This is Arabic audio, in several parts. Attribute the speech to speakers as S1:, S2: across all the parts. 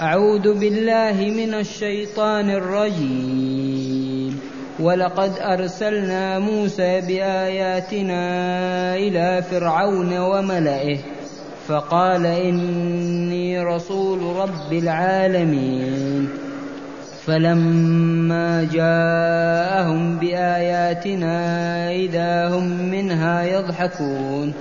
S1: أعوذ بالله من الشيطان الرجيم. ولقد أرسلنا موسى بآياتنا إلى فرعون وملئه فقال إني رسول رب العالمين. فلما جاءهم بآياتنا إذا هم منها يضحكون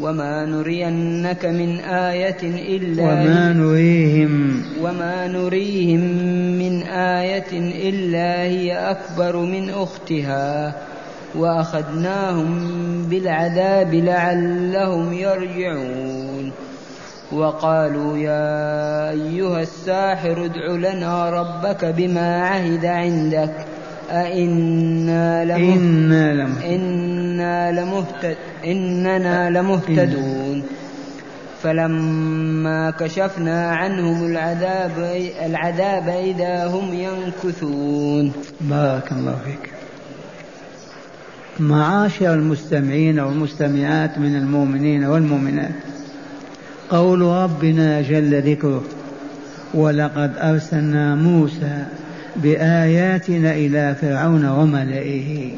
S1: وما نرينك من آية إلا
S2: وما نريهم
S1: وما نريهم من آية إلا هي أكبر من أختها وأخذناهم بالعذاب لعلهم يرجعون وقالوا يا أيها الساحر ادع لنا ربك بما عهد عندك أئنا لمهتدون
S2: إنا لم
S1: إنا لمهتد إننا لمهتدون. فلما كشفنا عنهم العذاب العذاب إذا هم ينكثون.
S2: بارك الله فيك. معاشر المستمعين والمستمعات من المؤمنين والمؤمنات قول ربنا جل ذكره ولقد أرسلنا موسى بآياتنا إلى فرعون وملئه.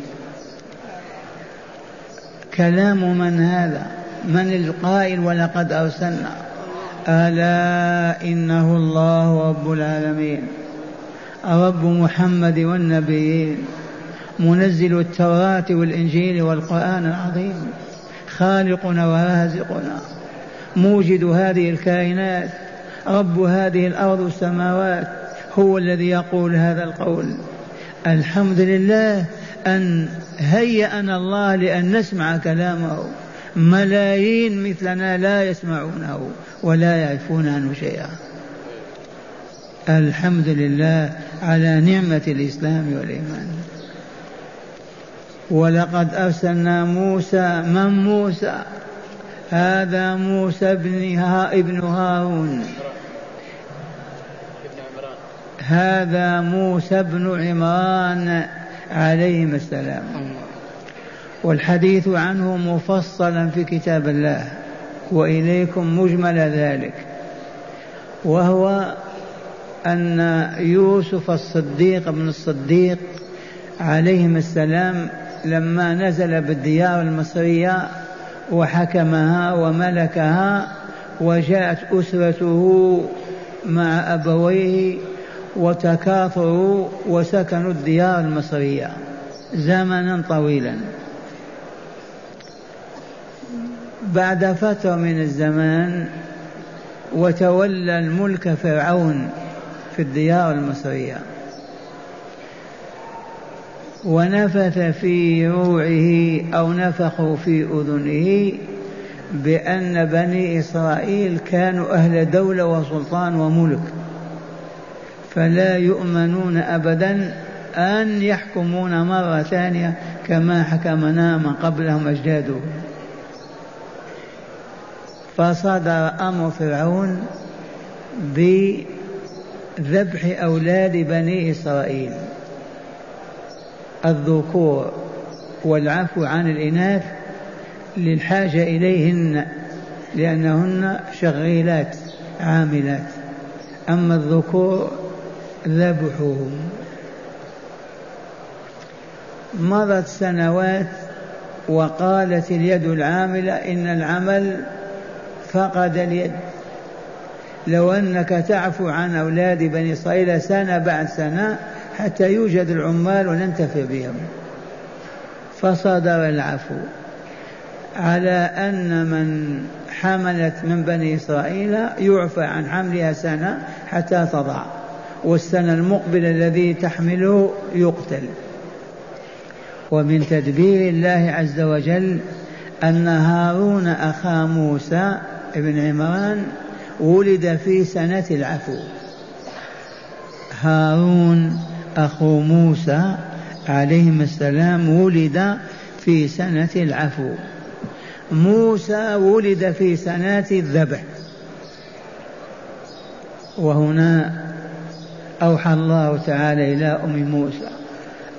S2: كلام من هذا؟ من القائل ولقد أرسلنا. ألا إنه الله رب العالمين. رب محمد والنبيين. منزل التوراة والإنجيل والقرآن العظيم. خالقنا ورازقنا. موجد هذه الكائنات. رب هذه الأرض والسماوات. هو الذي يقول هذا القول. الحمد لله أن هيأنا الله لأن نسمع كلامه. ملايين مثلنا لا يسمعونه ولا يعرفون عنه شيئا. الحمد لله على نعمة الإسلام والإيمان. ولقد أرسلنا موسى من موسى؟ هذا موسى ابن, ها ابن هارون. هذا موسى بن عمران عليهما السلام. والحديث عنه مفصلا في كتاب الله وإليكم مجمل ذلك وهو أن يوسف الصديق بن الصديق عليهما السلام لما نزل بالديار المصرية وحكمها وملكها وجاءت أسرته مع أبويه وتكاثروا وسكنوا الديار المصرية زمنا طويلا. بعد فترة من الزمان وتولى الملك فرعون في الديار المصرية ونفث في روعه أو نفخوا في أذنه بأن بني إسرائيل كانوا أهل دولة وسلطان وملك. فلا يؤمنون أبدا أن يحكمون مرة ثانية كما حكمنا من قبلهم أجدادهم فصدر أمر فرعون بذبح أولاد بني إسرائيل. الذكور والعفو عن الإناث للحاجة إليهن لأنهن شغيلات عاملات. أما الذكور ذبحهم مضت سنوات وقالت اليد العاملة إن العمل فقد اليد. لو أنك تعفو عن أولاد بني إسرائيل سنة بعد سنة حتى يوجد العمال وننتفع بهم. فصدر العفو. على أن من حملت من بني إسرائيل يعفى عن حملها سنة حتى تضع. والسنة المقبلة الذي تحمله يقتل. ومن تدبير الله عز وجل أن هارون أخا موسى ابن عمران ولد في سنة العفو. هارون أخو موسى عليهما السلام ولد في سنة العفو. موسى ولد في سنة الذبح. وهنا أوحى الله تعالى إلى أم موسى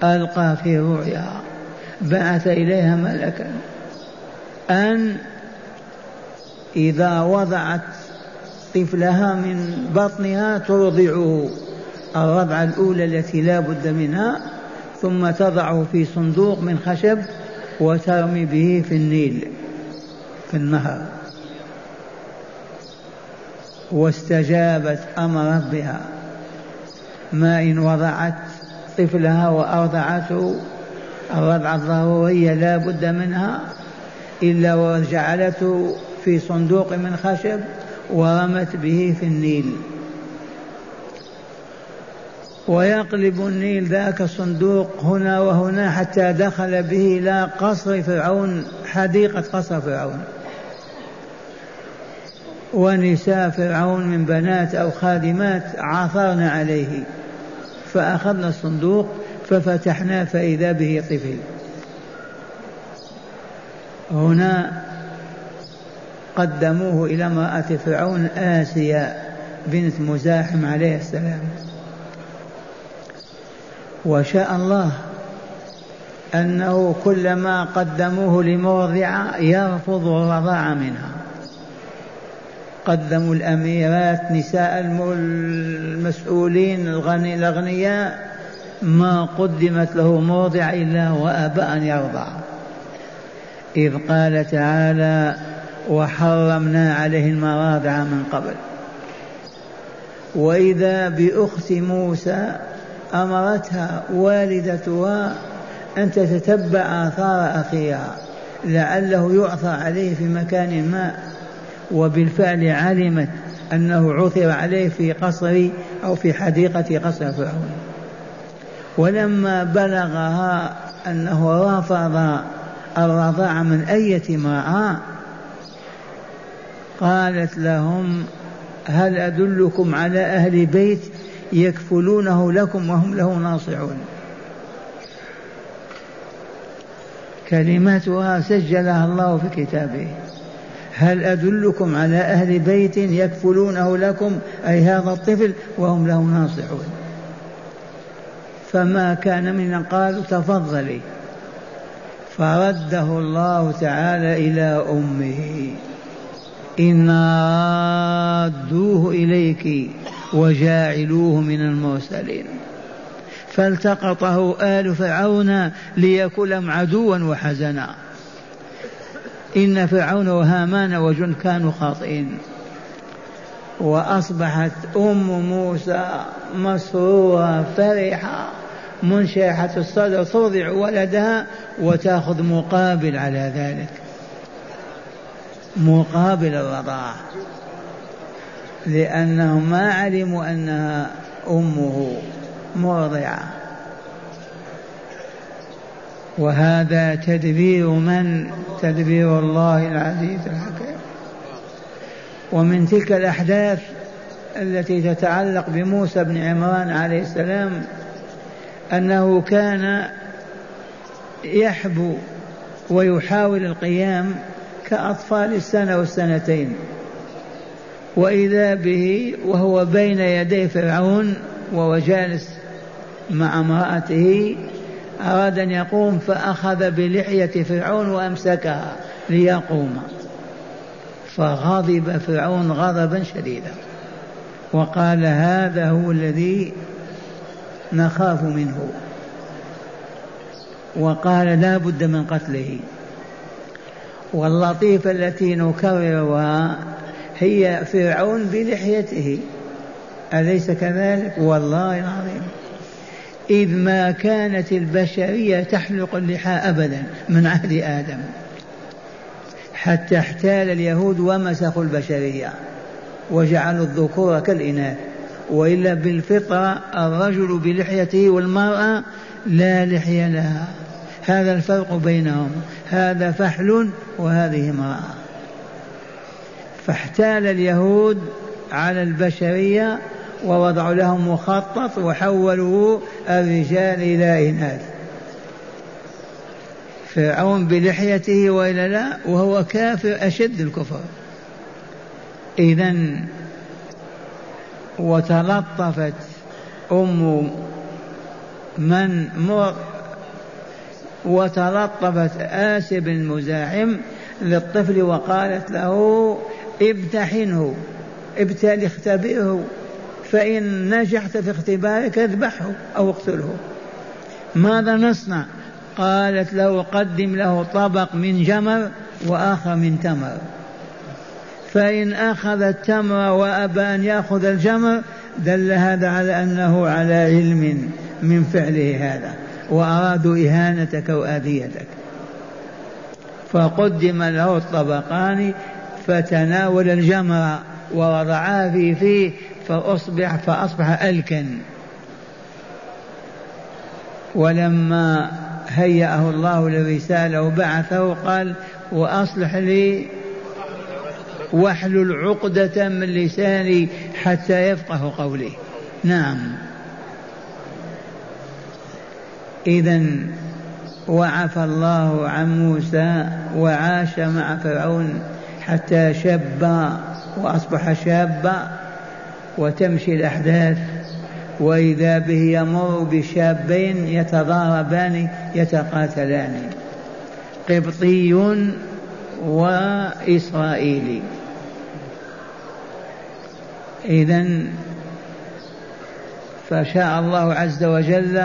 S2: ألقى في رؤيا بعث إليها ملكا أن إذا وضعت طفلها من بطنها ترضعه الرضعة الأولى التي لا بد منها ثم تضعه في صندوق من خشب وترمي به في النيل في النهر. واستجابت أمر ربها. ما إن وضعت طفلها وأرضعته الرضعة الضرورية لا بد منها إلا وجعلته في صندوق من خشب ورمت به في النيل. ويقلب النيل ذاك الصندوق هنا وهنا حتى دخل به إلى قصر فرعون حديقة قصر فرعون. ونساء فرعون من بنات أو خادمات عثرن عليه. فأخذنا الصندوق ففتحنا فإذا به طفل. هنا قدموه إلى امرأة فرعون آسيا بنت مزاحم عليه السلام. وشاء الله أنه كلما قدموه لمرضعة يرفض الرضاعة منها. قدموا الأميرات نساء المسؤولين الغني الأغنياء ما قدمت له موضع إلا وأبى أن يرضع. إذ قال تعالى وحرمنا عليه المراضع من قبل. وإذا بأخت موسى أمرتها والدتها أن تتتبع آثار أخيها لعله يعثر عليه في مكان ما. وبالفعل علمت أنه عثر عليه في قصر أو في حديقة قصر فرعون. ولما بلغها أنه رفض الرضاع من أية امرأة قالت لهم هل أدلكم على أهل بيت يكفلونه لكم وهم له ناصحون؟ كلماتها سجلها الله في كتابه. هل أدلكم على أهل بيت يكفلونه لكم؟ أي هذا الطفل وهم له ناصحون. فما كان من قالوا تفضلي. فرده الله تعالى إلى أمه. إنا رادوه إليك وجاعلوه من المرسلين. فالتقطه آل فرعون ليكلم عدوا وحزنا. إن فرعون وهامان وجن كانوا خاطئين. وأصبحت أم موسى مسرورة فرحة منشرحة الصدر ترضع ولدها وتأخذ مقابل على ذلك. مقابل الرضاعة لأنهم ما علموا أنها أمه مرضعة. وهذا تدبير من؟ تدبير الله العزيز الحكيم. ومن تلك الأحداث التي تتعلق بموسى بن عمران عليه السلام أنه كان يحبو ويحاول القيام كأطفال السنة والسنتين. وإذا به وهو بين يدي فرعون وهو جالس مع امرأته أراد أن يقوم فأخذ بلحية فرعون وأمسكها ليقوم. فغضب فرعون غضبا شديدا. وقال هذا هو الذي نخاف منه. وقال لا بد من قتله. واللطيفة التي نكررها هي فرعون بلحيته. أليس كذلك؟ والله العظيم. إذ ما كانت البشرية تحلق اللحى أبدا من عهد آدم. حتى احتال اليهود ومسخوا البشرية وجعلوا الذكور كالإناث. وإلا بالفطرة الرجل بلحيته والمرأة لا لحية لها. هذا الفرق بينهم. هذا فحل وهذه امرأة. فاحتال اليهود على البشرية ووضعوا لهم مخطط وحولوا الرجال إلى إناث. فرعون بلحيته وإلا لا وهو كافر أشد الكفر إذا وتلطفت أم من مر وتلطفت آسب المزاحم للطفل وقالت له ابتحنه ابتل اختبئه. فإن نجحت في اختبارك اذبحه أو اقتله. ماذا نصنع؟ قالت له قدم له طبق من جمر وآخر من تمر. فإن أخذ التمر وأبى أن يأخذ الجمر دل هذا على أنه على علم من فعله هذا وأرادوا إهانتك وآذيتك. فقدم له الطبقان فتناول الجمر ووضعاه في فيه فأصبح فأصبح ألكا ولما هيأه الله للرسالة وبعثه قال وأصلح لي واحلل عقدة من لساني حتى يفقه قولي. نعم. إذا وعفى الله عن موسى وعاش مع فرعون حتى شب وأصبح شابا وتمشي الأحداث وإذا به يمر بشابين يتضاربان يتقاتلان. قبطي وإسرائيلي. إذا فشاء الله عز وجل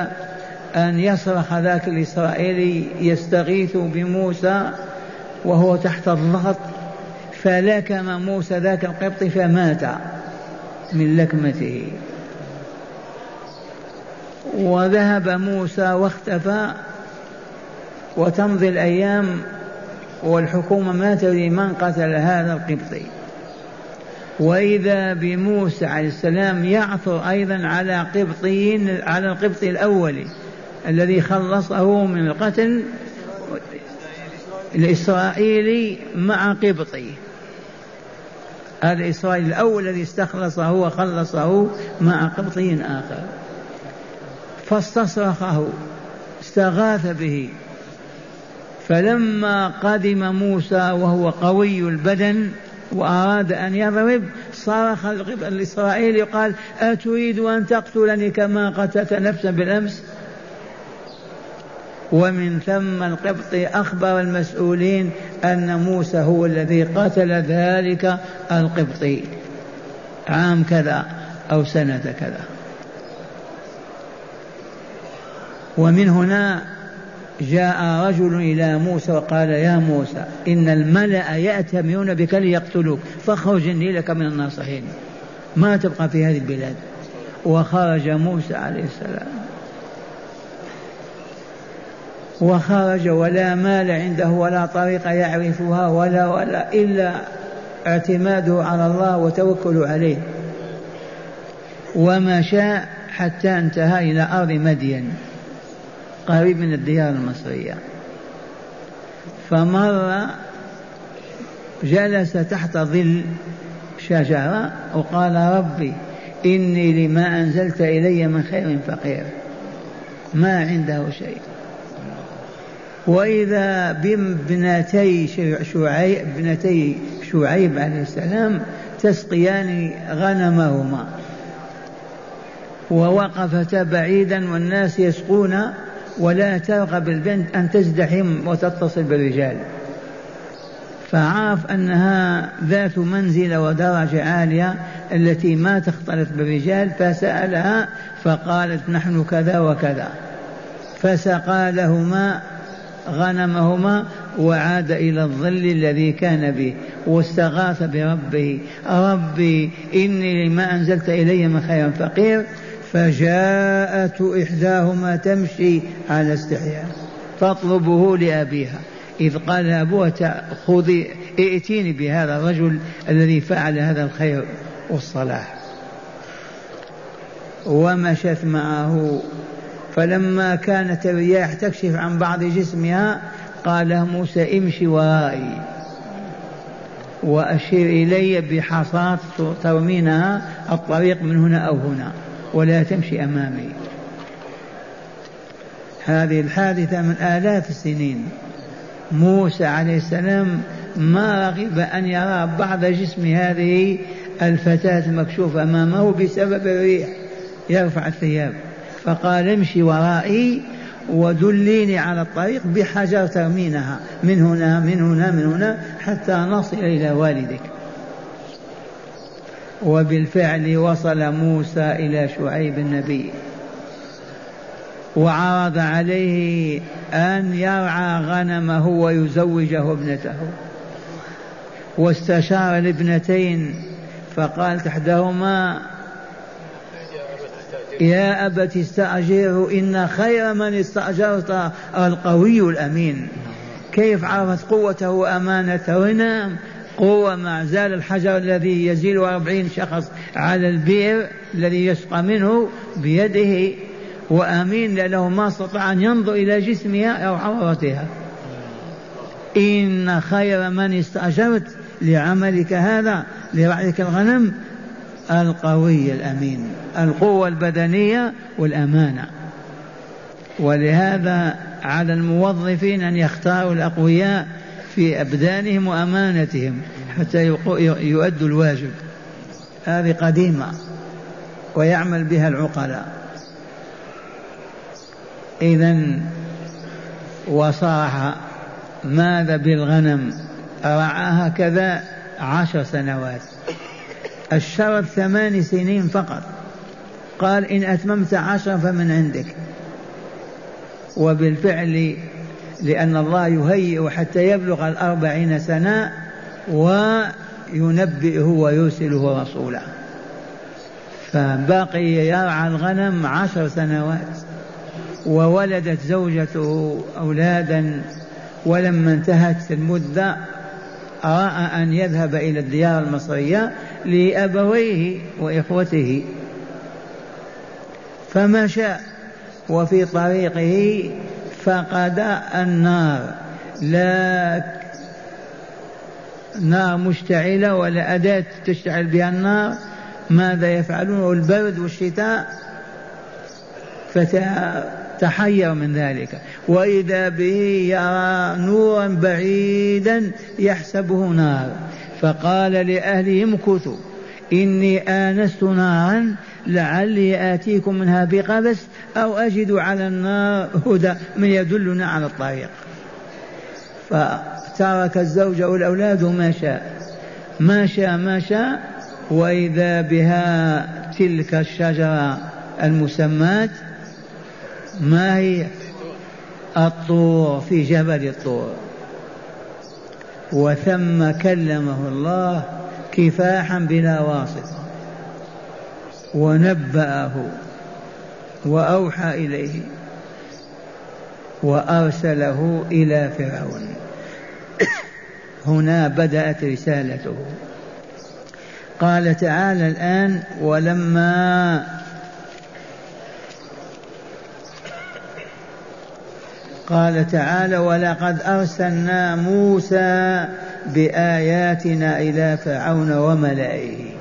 S2: أن يصرخ ذاك الإسرائيلي يستغيث بموسى وهو تحت الضغط فلكم موسى ذاك القبط فمات. من لكمته. وذهب موسى واختفى. وتمضي الأيام والحكومة ما تدري من قتل هذا القبطي. وإذا بموسى عليه السلام يعثر أيضا على قبطيين على القبطي الأول الذي خلصه من القتل الإسرائيلي مع قبطي. هذا الإسرائيلي الأول الذي استخلصه وخلصه مع قبطي آخر. فاستصرخه استغاث به. فلما قدم موسى وهو قوي البدن وأراد أن يضرب صرخ الإسرائيلي قال أتريد أن تقتلني كما قتلت نفسا بالأمس؟ ومن ثم القبطي أخبر المسؤولين أن موسى هو الذي قتل ذلك القبطي. عام كذا أو سنة كذا. ومن هنا جاء رجل إلى موسى وقال يا موسى إن الملأ يأتمرون بك ليقتلوك فاخرج لك من الناصحين. ما تبقى في هذه البلاد. وخرج موسى عليه السلام. وخرج ولا مال عنده ولا طريقة يعرفها ولا ولا إلا اعتماده على الله وتوكله عليه. ومشى حتى انتهى إلى أرض مدين قريب من الديار المصرية. فمر جلس تحت ظل شجرة وقال ربي إني لما أنزلت إلي من خير فقير ما عنده شيء. وإذا بابنتي شعيب ابنتي شعيب عليه السلام تسقيان غنمهما. ووقفتا بعيدا والناس يسقون ولا ترغب البنت أن تزدحم وتتصل بالرجال. فعرف أنها ذات منزلة ودرجة عالية التي ما تختلط بالرجال فسألها فقالت نحن كذا وكذا. فسقى لهما غنمهما وعاد إلى الظل الذي كان به واستغاث بربه ربي إني لما أنزلت إلي من خير فقير فجاءت إحداهما تمشي على استحياء تطلبه لأبيها إذ قال أبوها خذي ائتيني بهذا الرجل الذي فعل هذا الخير والصلاح. ومشت معه فلما كانت الرياح تكشف عن بعض جسمها قال موسى امشي ورائي وأشير إلي بحصاة ترمينها الطريق من هنا أو هنا ولا تمشي أمامي. هذه الحادثة من آلاف السنين. موسى عليه السلام ما رغب أن يرى بعض جسم هذه الفتاة المكشوفة أمامه بسبب الريح يرفع الثياب. فقال امشي ورائي ودليني على الطريق بحجر ترمينها من هنا من هنا من هنا حتى نصل إلى والدك. وبالفعل وصل موسى إلى شعيب النبي. وعرض عليه أن يرعى غنمه ويزوجه ابنته. واستشار الابنتين فقال تحدهما يا أبت استأجره إن خير من استأجرت القوي الأمين. كيف عرفت قوته وأمانته؟ نعم قوة مع زال الحجر الذي يزيل أربعين شخص على البئر الذي يسقى منه بيده وأمين لأنه ما استطاع أن ينظر إلى جسمها أو عورتها. إن خير من استأجرت لعملك هذا لرعيك الغنم القوي الأمين القوة البدنية والأمانة. ولهذا على الموظفين أن يختاروا الأقوياء في أبدانهم وأمانتهم حتى يؤدوا الواجب. هذه قديمة ويعمل بها العقلاء. إذا وصاح ماذا بالغنم؟ رعاها كذا عشر سنوات. الشرط ثمان سنين فقط. قال إن أتممت عشرا فمن عندك. وبالفعل لأن الله يهيئ حتى يبلغ الأربعين سنة وينبئه ويرسله رسولا. فبقي يرعى الغنم عشر سنوات. وولدت زوجته أولادا. ولما انتهت المدة رأى أن يذهب إلى الديار المصرية لأبويه وإخوته. فمشى وفي طريقه فقد النار. لا نار مشتعلة ولا أداة تشتعل بها النار. ماذا يفعلون؟ البرد والشتاء فتحير من ذلك. وإذا به يرى نورا بعيدا يحسبه نار. فقال لأهله امكثوا. إني آنست نارا لعلي آتيكم منها بقبس أو أجد على النار هدى من يدلنا على الطريق. فترك الزوج والأولاد ما شاء. ما شاء ما شاء. وإذا بها تلك الشجرة المسمات ما هي؟ الطور في جبل الطور. وثم كلمه الله كفاحا بلا واسطه ونبأه وأوحى إليه وأرسله إلى فرعون. هنا بدأت رسالته. قال تعالى الآن ولما قال تعالى ولقد أرسلنا موسى بآياتنا إلى فرعون وملئه.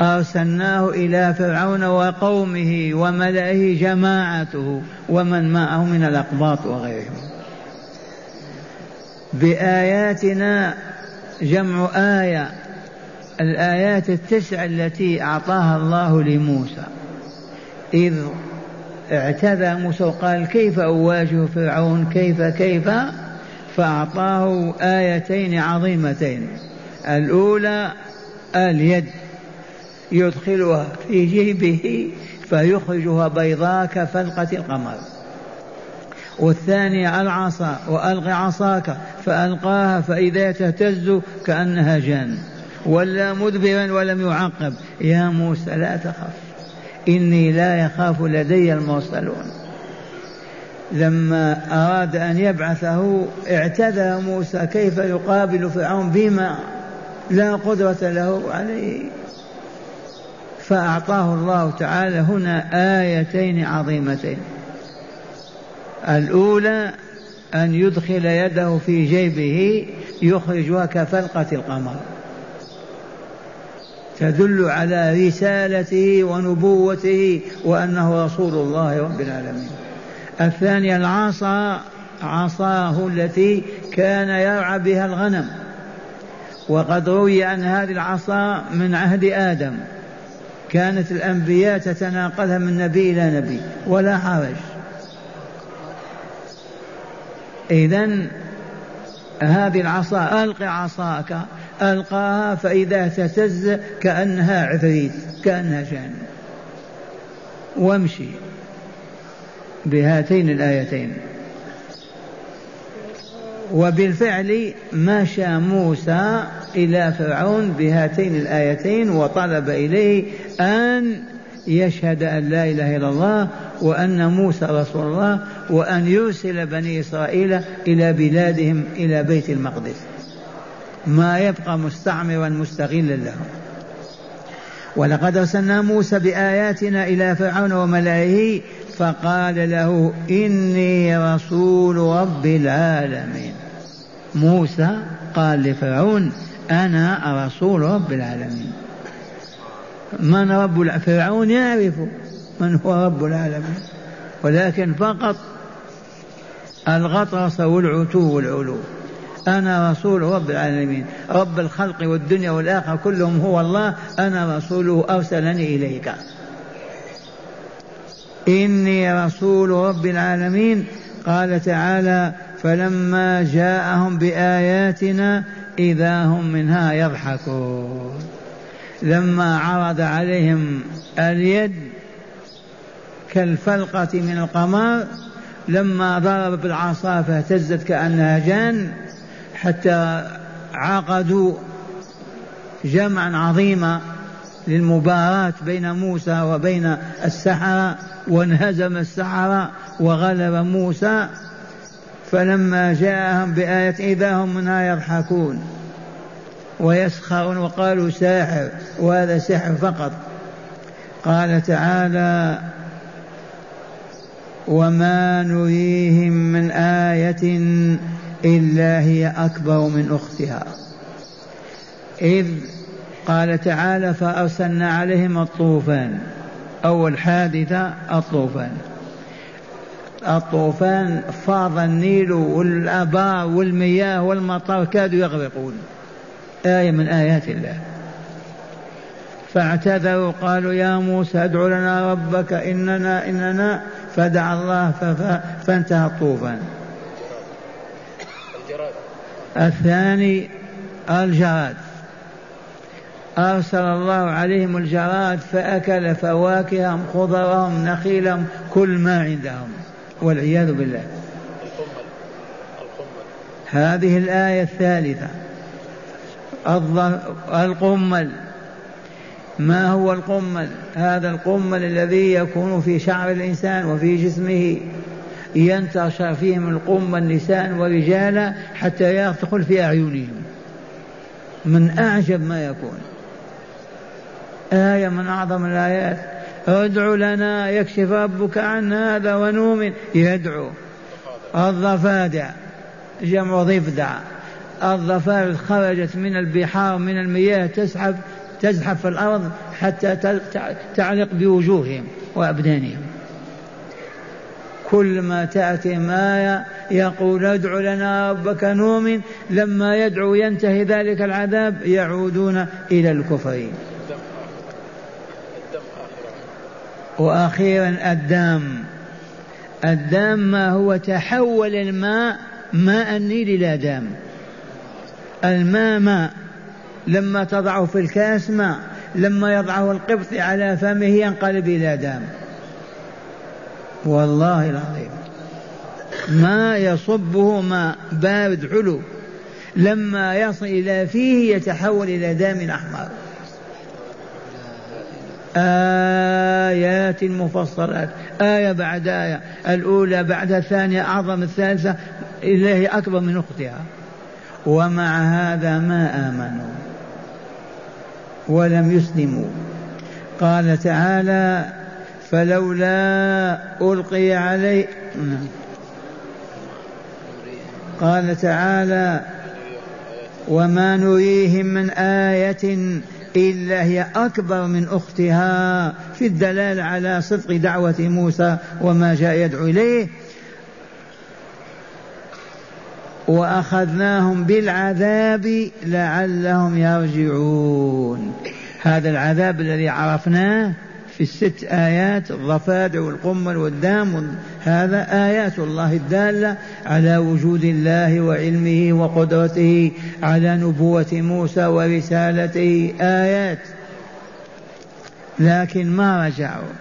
S2: أرسلناه إلى فرعون وقومه وملئه جماعته ومن معه من الأقباط وغيرهم. بآياتنا جمع آية الآيات التسع التي أعطاها الله لموسى. إذ اعتذى موسى وقال كيف أواجه فرعون؟ كيف كيف؟ فأعطاه آيتين عظيمتين. الأولى اليد يدخلها في جيبه فيخرجها بيضاء كفلقة القمر. والثانية العصا وألق عصاك فألقاها فإذا تهتز كأنها جان ولا مدبرا ولم يعقب. يا موسى لا تخف. إني لا يخاف لدي المرسلون. لما أراد أن يبعثه اعتذر موسى كيف يقابل فرعون بما لا قدرة له عليه. فأعطاه الله تعالى هنا آيتين عظيمتين. الأولى أن يدخل يده في جيبه يخرجها كفلقة القمر. تدل على رسالته ونبوته وأنه رسول الله رب العالمين. الثانية العصا عصاه التي كان يرعى بها الغنم. وقد روي أن هذه العصا من عهد آدم. كانت الأنبياء تتناقلها من نبي إلى نبي ولا حرج. إذا هذه العصا ألق عصاك. ألقاها فإذا تهتز كأنها عفريت كأنها جان وامشي بهاتين الآيتين. وبالفعل مشى موسى إلى فرعون بهاتين الآيتين وطلب إليه أن يشهد أن لا إله إلا الله وأن موسى رسول الله وأن يرسل بني إسرائيل إلى بلادهم إلى بيت المقدس. ما يبقى مستعمرا مستغلا لهم ولقد أرسلنا موسى بآياتنا إلى فرعون وملئه فقال له إني رسول رب العالمين. موسى قال لفرعون أنا رسول رب العالمين. من رب فرعون يعرف من هو رب العالمين ولكن فقط الغطرس والعتو والعلو. أنا رسول رب العالمين. رب الخلق والدنيا والآخرة كلهم هو الله. أنا رسوله أرسلني إليك. إني رسول رب العالمين. قال تعالى فلما جاءهم بآياتنا إذا هم منها يضحكون. لما عرض عليهم اليد كالفلقة من القمر لما ضرب بالعصا فاهتزت كأنها جان حتى عقدوا جمعا عظيما للمباراة بين موسى وبين السحرة وانهزم السحرة وغلب موسى فلما جاءهم بآية إذا هم منها يضحكون ويسخرون وقالوا ساحر وهذا سحر فقط. قال تعالى وما نريهم من آية إلا هي أكبر من أختها. إذ قال تعالى فأرسلنا عليهم الطوفان. أول حادثة الطوفان. الطوفان فاض النيل والآبار والمياه والمطر كادوا يغرقون. آية من آيات الله. فاعتذروا قالوا يا موسى ادع لنا ربك إننا إننا فدعا الله فانتهى الطوفان. الثاني الجراد. أرسل الله عليهم الجراد فأكل فواكههم خضرهم نخيلهم كل ما عندهم والعياذ بالله. هذه الآية الثالثة. القمل. ما هو القمل؟ هذا القمل الذي يكون في شعر الإنسان وفي جسمه. ينتشر فيهم القمل نساء ورجالا حتى يدخل في أعينهم. من أعجب ما يكون. آية من أعظم الآيات. ادع لنا يكشف ربك عن هذا ونؤمن. يدعو. الضفادع. جمع ضفدع. الضفادع خرجت من البحار من المياه تسحب تزحف في الأرض حتى تعلق بوجوههم وأبدانهم كل ما تأتي آية يقول ادع لنا ربك نؤمن لما يدعو ينتهي ذلك العذاب يعودون إلى الكفر وأخيرا الدم. الدم ما هو تحول الماء ماء النيل إلى دم. الماء ماء. لما تضعه في الكاس ماء لما يضعه القبط على فمه ينقلب إلى دم. والله العظيم. ما يصبه ماء بارد حلو لما يصل إلى فيه يتحول إلى دم أحمر. آيات مفصلات. آية بعد آية. الأولى بعد الثانية أعظم الثالثة. إليه أكبر من أختها. ومع هذا ما آمنوا ولم يسلموا. قال تعالى فلولا ألقي عليه قال تعالى وما نريهم من آية إلا هي أكبر من أختها في الدلالة على صدق دعوة موسى وما جاء يدعو إليه. وأخذناهم بالعذاب لعلهم يرجعون. هذا العذاب الذي عرفناه في الست آيات الضفادع والقمل والدام هذا آيات الله الدالة على وجود الله وعلمه وقدرته على نبوة موسى ورسالته آيات. لكن ما رجعوا؟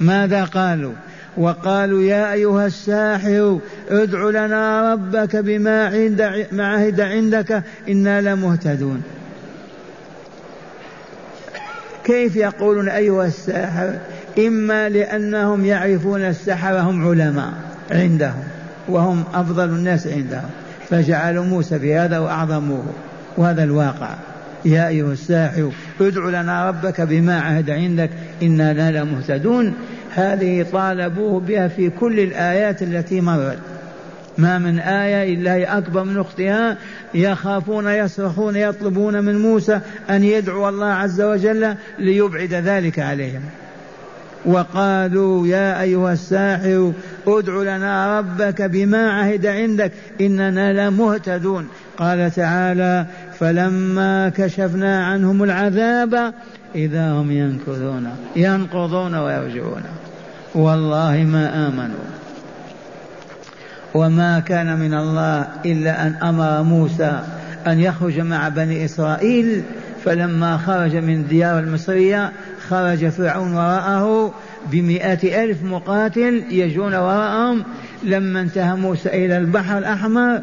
S2: ماذا قالوا؟ وقالوا يا أيها الساحر ادع لنا ربك بما عند ما عهد عندك إنا لمهتدون. كيف يقولون أيها الساحر؟ إما لأنهم يعرفون السحرة هم علماء عندهم وهم أفضل الناس عندهم. فجعلوا موسى بهذا وأعظموه. وهذا الواقع. يا أيها الساحر ادع لنا ربك بما عهد عندك. إنا لا مهتدون هذه طالبوه بها في كل الآيات التي مرت. ما من آية إلا هي أكبر من أختها. يخافون يصرخون يطلبون من موسى أن يدعو الله عز وجل ليبعد ذلك عليهم. وقالوا يا أيها الساحر ادع لنا ربك بما عهد عندك إننا لمهتدون. قال تعالى فلما كشفنا عنهم العذاب إذا هم ينكثون ينقضون ويرجعون. والله ما آمنوا. وما كان من الله إلا أن أمر موسى أن يخرج مع بني إسرائيل فلما خرج من ديار المصرية خرج فرعون وراءه بمئة ألف مقاتل يجون وراءهم. لما انتهى موسى إلى البحر الأحمر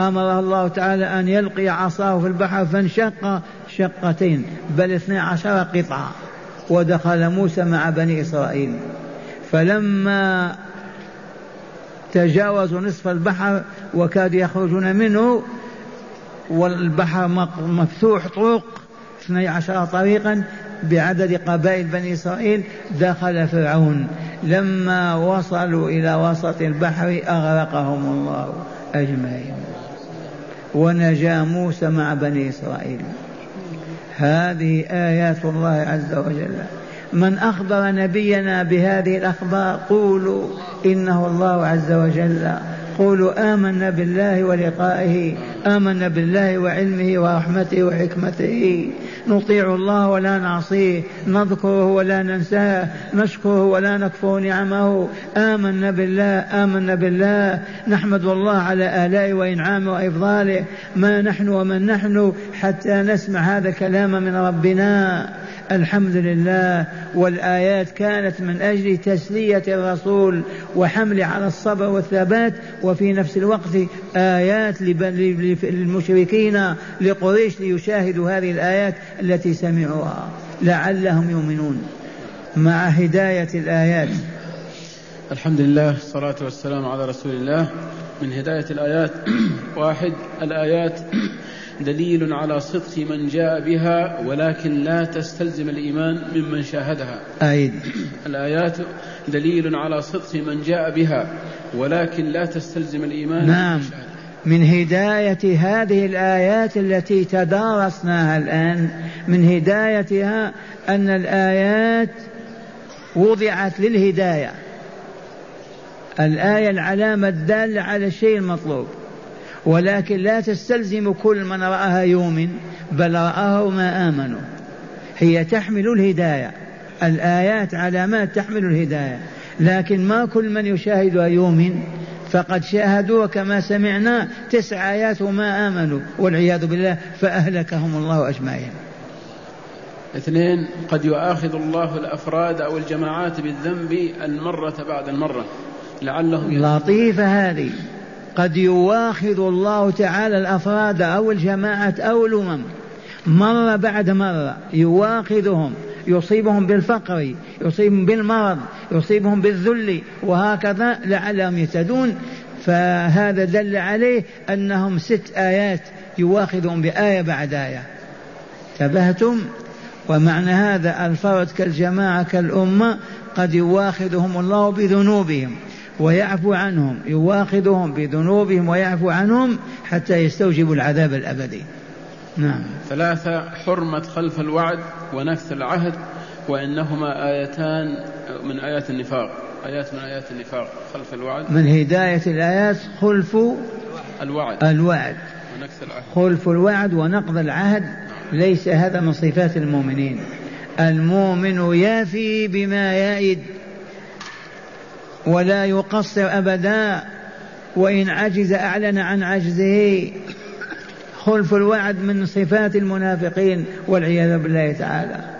S2: أمر الله تعالى أن يلقي عصاه في البحر فانشق شقتين بل اثني عشر قطعة ودخل موسى مع بني إسرائيل. فلما تجاوزوا نصف البحر وكاد يخرجون منه والبحر مفتوح طرق اثني عشر طريقا بعدد قبائل بني إسرائيل دخل فرعون. لما وصلوا إلى وسط البحر أغرقهم الله أجمعين. ونجا موسى مع بني إسرائيل. هذه آيات الله عز وجل. من أخبر نبينا بهذه الأخبار قولوا إنه الله عز وجل. قولوا آمنا بالله ولقائه آمنا بالله وعلمه ورحمته وحكمته. نطيع الله ولا نعصيه نذكره ولا ننساه نشكره ولا نكفر نعمه. آمنا بالله آمنا بالله. نحمد الله على آلائه وإنعامه وإفضاله. ما نحن ومن نحن حتى نسمع هذا الكلام من ربنا. الحمد لله والآيات كانت من أجل تسلية الرسول وحمله على الصبر والثبات وفي نفس الوقت آيات للمشركين لقريش ليشاهدوا هذه الآيات التي سمعوها. لعلهم يؤمنون مع هداية الآيات.
S3: الحمد لله الصلاة والسلام على رسول الله. من هداية الآيات واحد الآيات دليل على صدق من جاء بها ولكن لا تستلزم الإيمان ممن شاهدها.
S2: أعيد
S3: الآيات دليل على صدق من جاء بها ولكن لا تستلزم الإيمان
S2: نعم. من هداية هذه الآيات التي تدارسناها الآن من هدايتها أن الآيات وضعت للهداية. الآية العلامة الدالة على الشيء المطلوب. ولكن لا تستلزم كل من رآها يؤمن بل رآه ما آمنوا. هي تحمل الهداية. الآيات علامات تحمل الهداية. لكن ما كل من يشاهدها يؤمن فقد شاهدوا كما سمعنا. تسع آيات وما آمنوا. والعياذ بالله فأهلكهم الله أجمعين.
S3: اثنين قد يؤاخذ الله الأفراد أو الجماعات بالذنب المرة بعد المرة. لعلهم
S2: لطيفة هذه. قد يواخذ الله تعالى الأفراد أو الجماعة أو الأمم. مرة بعد مرة يواخذهم يصيبهم بالفقر يصيبهم بالمرض يصيبهم بالذل وهكذا لعلهم يهتدون. فهذا دل عليه أنهم ست آيات يواخذهم بآية بعد آية. انتبهتم؟ ومعنى هذا الفرد كالجماعة كالأمة قد يواخذهم الله بذنوبهم. ويعفو عنهم يواخذهم بذنوبهم ويعفو عنهم حتى يستوجبوا العذاب الأبدي. نعم.
S3: ثلاثة حرمة خلف الوعد ونكث العهد وإنهما آيتان من آيات النفاق. آيات من آيات النفاق. خلف الوعد.
S2: من هداية الآيات خلف
S3: الوعد.
S2: الوعد.
S3: ونكث العهد.
S2: خلف الوعد ونقض العهد ليس هذا من صفات المؤمنين. المؤمن يافي بما يعد ولا يقصر أبدا وإن عجز أعلن عن عجزه. خلف الوعد من صفات المنافقين والعياذ بالله تعالى.